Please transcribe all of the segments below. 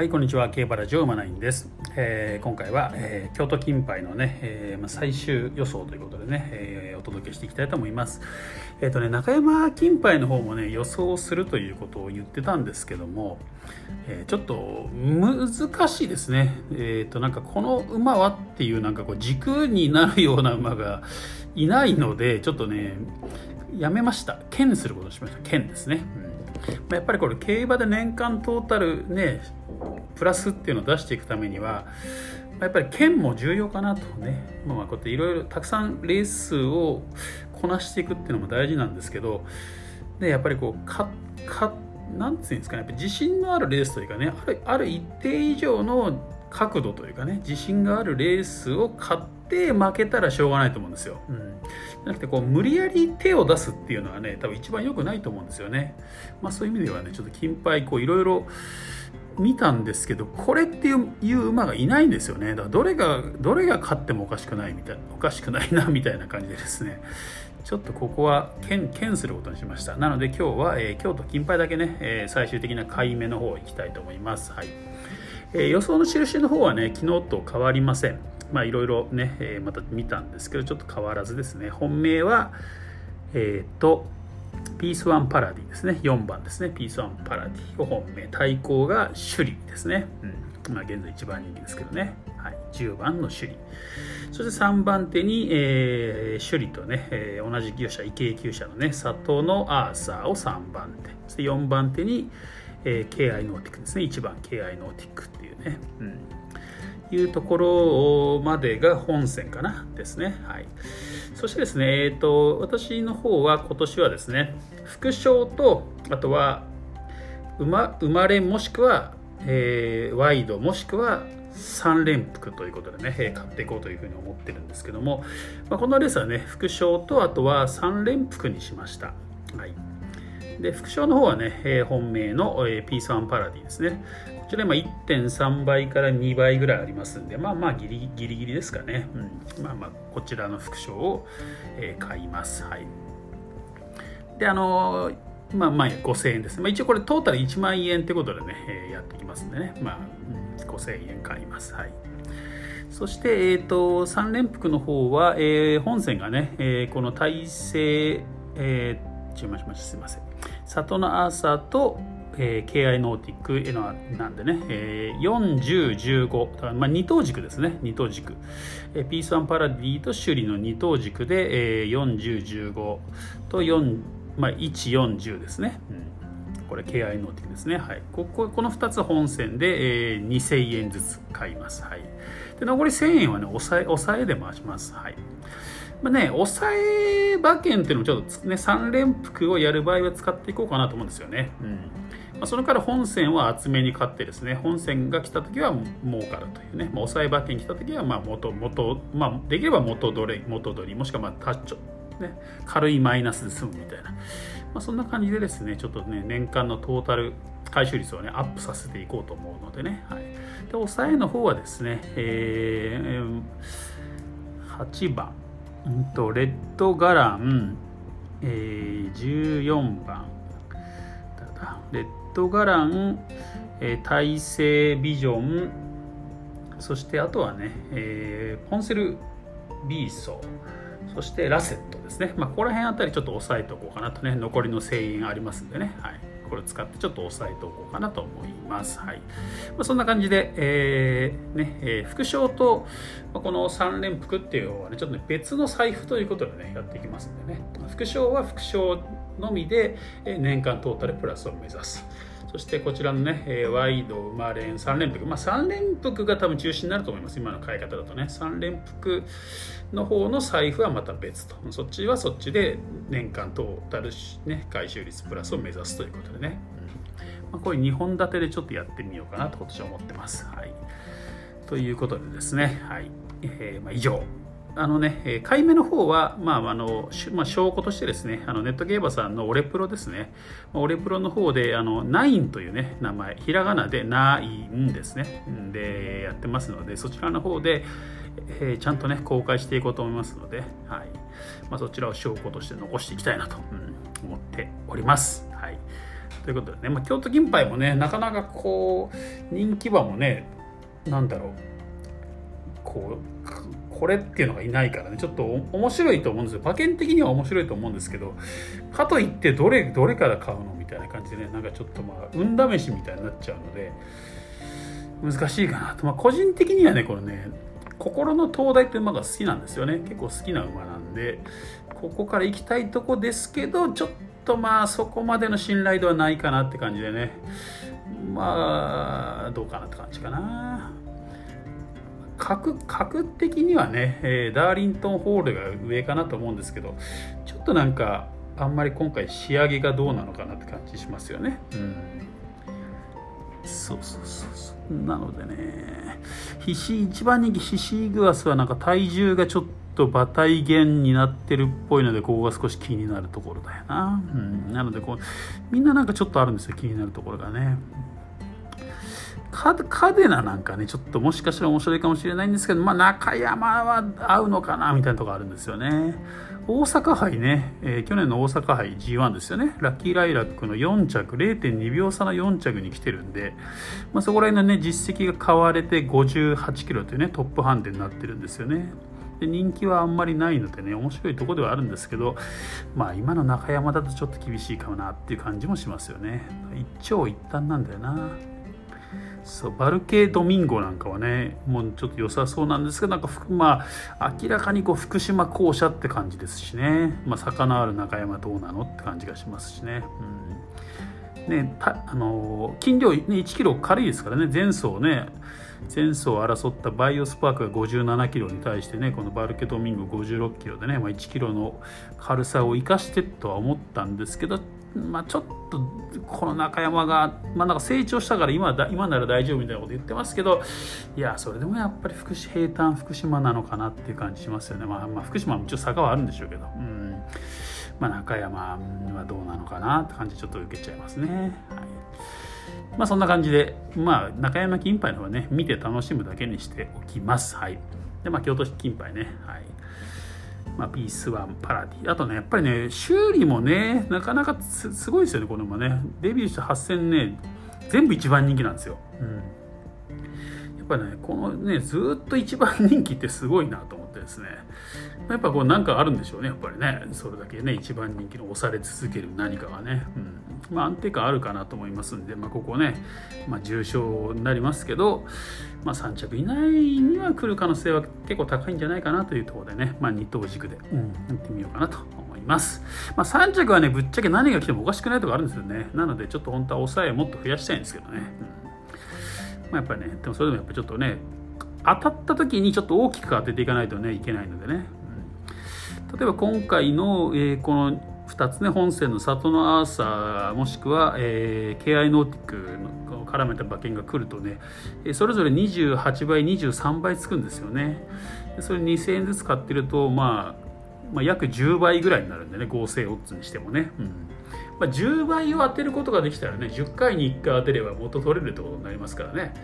はい、こんにちは。競馬ラジオマナインです。えー今回は、えー京都金杯のね、えーま、最終予想ということでね、えーお届けしていきたいと思います。えっ、とね、中山金杯の方もね、予想するということを言ってたんですけども、えーちょっと難しいですね。えっ、と、なんかこの馬はっていうなんかこう軸になるような馬がいないので、ちょっとね、やめました。剣することにしました。剣ですね。うんやっぱりこれ競馬で年間トータルねプラスっていうのを出していくためにはまあやっぱり剣も重要かなとね、まあ、まあこうやっていろいろたくさんレースをこなしていくっていうのも大事なんですけどでやっぱりこうかかなんていうんですかねやっぱ自信のあるレースというかねあるある一定以上の角度というかね自信があるレースを買って負けたらしょうがないと思うんですよ。うん、じゃなくてこう無理やり手を出すっていうのはね多分一番良くないと思うんですよね。まあ、そういう意味ではねちょっと金牌こういろいろ見たんですけどこれっていう馬がいないんですよね。だからどれがどれが勝ってもおかしくないみたいおかしくないなみたいな感じでですね。ちょっとここは剣剣することにしました。なので今日は、えー京都金牌だけね、えー最終的な買い目の方行きたいと思います。はい、えー予想の印の方はね昨日と変わりません。まあいろいろね、えまた見たんですけどちょっと変わらずですね。本命はえっ、とピースワンパラディですね。4番ですね。ピースワンパラディ。を本命対抗が首里ですね、うん。まあ、現在一番人気ですけどね、はい、10番の首里。そして3番手に、えー首里とね、えー同じ厩舎池江厩舎のね佐藤のアーサーを3番手。そして4番手に、えー、KI ノーティックですね。1番 KI ノーティックっていうね、うん。いうところまでが本戦かな。ですね。はい。そしてですね、えっ、と、私の方は今年はですね、副賞と、あとは、生ま生まれもしくは、えーワイドもしくは3連複ということでね、買っていこうというふうに思ってるんですけども、まあ、このレースはね、副賞とあとは3連複にしました。はい。で副賞の方はね、えー本命の、えーピースワンパラディですね。ちら今1.3倍から2倍ぐらいありますんで、まあまあギリギリギリですかね。うん、まあまあこちらの副賞を、えー買います。はい。で、あのまあまあ5000円です。まあ、一応これトータル1万円ってことでね、えーやっていきますんでね。まあ、うん5000円買います。はい。そして、えー、と3連複の方は、えー本線がね、えーこの体制、えー、注文しましたすいません里の朝と、えー KI ノーティックのなんでね、えー、4015、まあ、二等軸ですね二等軸、えー、ピースワンパラディと首里の二等軸で、えー、4015と4、まあ、140ですね、うんこれ KI ノーティックですね。はい。こここの2つ本線で、えー2000円ずつ買います。はい。で残り1000円はね、抑え、抑えで回します。はい。まあね、抑え馬券っていうのもちょっとつね、3連複をやる場合は使っていこうかなと思うんですよね。うん。まあ、そのから本線は厚めに買ってですね、本線が来た時は儲かるというね、まあ、抑え馬券来た時はまあ元、元、まあ、できれば元取れ、元取り、もしくはまあ、タッチョ、ね、軽いマイナスで済むみたいな、まあ、そんな感じでですねちょっとね年間のトータル回収率をねアップさせていこうと思うのでね、はい、で抑えの方はですね、えー8番、うんとレッドガラン、えー14番。レッドガラン、えー大西ビジョン。そしてあとはね、えーポンセルビーソー。そしてラセットですね。まあ、ここら辺あたりちょっと押さえておこうかなとね、残りの1000円ありますんでね、はい。これ使ってちょっと押さえておこうかなと思います。はい。まあ、そんな感じで、えーね、えー副賞と、まあこの3連複っていうのはね、ちょっとね、別の財布ということでね、やっていきますんでね。副賞は副賞のみで、えー年間トータルプラスを目指す。そしてこちらのね、えーワイド、ウマレン、3連複。まあ3連複が多分中心になると思います。今の買い方だとね。3連複の方の財布はまた別と。そっちはそっちで年間トータル、ね、回収率プラスを目指すということでね。うんまあ、これ2本立てでちょっとやってみようかなと今年は思ってます。はい。ということでですね、はい。えーまあ、以上。あのね、買い目の方は、まあ、あの、まあ、証拠としてですね、あのネットゲーバーさんのオレプロですね、オレプロの方で、あの、ナインというね、名前、ひらがなでナインですね、で、やってますので、そちらの方で、えーちゃんとね、公開していこうと思いますので、はい。まあ、そちらを証拠として残していきたいなと、うん思っております。はい。ということでね、まあ、京都金杯もねなかなかこう人気馬もねなんだろうこうこれっていうのがいないからね。ちょっと面白いと思うんですよ。馬券的には面白いと思うんですけどかといってどれどれから買うのみたいな感じでねなんかちょっとまあ運試しみたいになっちゃうので難しいかなと、まあ、個人的にはねこれね心の灯台って馬が好きなんですよね。結構好きな馬なんでここから行きたいとこですけどちょっとまあそこまでの信頼度はないかなって感じでね。まあどうかなって感じかな。格格的にはね、えー、ダーリントンホールが上かなと思うんですけどちょっとなんかあんまり今回仕上げがどうなのかなって感じしますよね。うん、そうそうそうそう。なのでねヒシ一番人気ヒシーグアスはなんか体重がちょっと馬体減になってるっぽいのでここが少し気になるところだよな、うん、なのでこうみんななんかちょっとあるんですよ気になるところがね。カカデナなんかね、ちょっともしかしたら面白いかもしれないんですけど、まあ、中山は合うのかなみたいなとこあるんですよね。大阪杯ね、えー、去年の大阪杯 G1 ですよね。ラッキーライラックの4着、0.2秒差の4着に来てるんで、まあ、そこら辺のね、実績が買われて58キロというね、トップハンデになってるんですよね。で人気はあんまりないのでね面白いとこではあるんですけどまあ今の中山だとちょっと厳しいかもなっていう感じもしますよね一長一短なんだよなそうバルケ・ドミンゴなんかはねもうちょっと良さそうなんですけどなんかまあ明らかにこう福島校舎って感じですしね、まあ、魚ある中山どうなのって感じがしますしね。うん。ね、あの斤量、ね、1キロ軽いですからね。前走ね前走を争ったバイオスパークが57キロに対してねこのバルケ・ドミンゴ56キロでね、まあ、1キロの軽さを生かしてとは思ったんですけどまあ、ちょっとこの中山が、まあ、なんか成長したから今だ今なら大丈夫みたいなこと言ってますけどいやそれでもやっぱり福島平坦福島なのかなっていう感じしますよね、まあ、まあ福島も一応坂はあるんでしょうけど、うんまあ、中山はどうなのかなって感じちょっと受けちゃいますね。はいまあそんな感じで、まあ中山金杯の方はね、見て楽しむだけにしておきます。はい。で、まあ京都市金杯ね、はい。まあ、ピースワンパラディ。あとねやっぱりね修理もねなかなかすごいですよねこの馬ね。デビューした8000ね全部一番人気なんですよ、うん、やっぱねこのねずっと一番人気ってすごいなとですねやっぱこうなんかあるんでしょうねやっぱりねそれだけね一番人気の押され続ける何かがね、うんまあ、安定感あるかなと思いますんで、まあ、ここね、まあ、重賞になりますけど、まあ、3着以内には来る可能性は結構高いんじゃないかなというところでね、まあ、二等軸で、うん、やってみようかなと思います。まあ、3着はね、ぶっちゃけ何が来てもおかしくないとこあるんですよね。なので、ちょっと本当は抑えをもっと増やしたいんですけどね。うんまあ、やっぱりね、でもそれでもやっぱちょっとね、当たった時にちょっと大きく当てていかないとね、いけないのでね。うん、例えば今回の、えー、この2つね本線の里のアーサーもしくは、えー、KI ノーティックの絡めた馬券が来るとねそれぞれ28倍23倍つくんですよね。それ2000円ずつ買ってると、まあ、まあ約10倍ぐらいになるんでね合成オッズにしてもね、うん。まあ、10倍を当てることができたらね10回に1回当てれば元取れるってことになりますからね。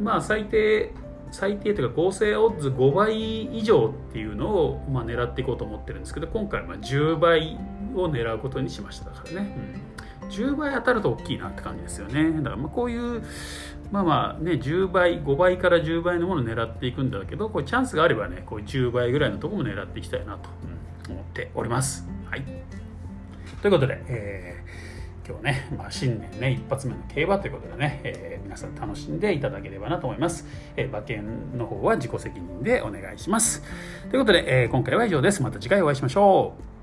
まあ最低最低というか合成オッズ5倍以上っていうのをまあ狙っていこうと思ってるんですけど今回は10倍を狙うことにしましただからね、うん、10倍当たると大きいなって感じですよね。だからまこういうまあまあね10倍5倍から10倍のものを狙っていくんだけどこうチャンスがあればねこう10倍ぐらいのとこも狙っていきたいなと思っております。はい。ということで、えー今日ね、まあ、新年ね、一発目の競馬ということでね、えー、皆さん楽しんでいただければなと思います。えー、馬券の方は自己責任でお願いします。ということで、えー、今回は以上です。また次回お会いしましょう。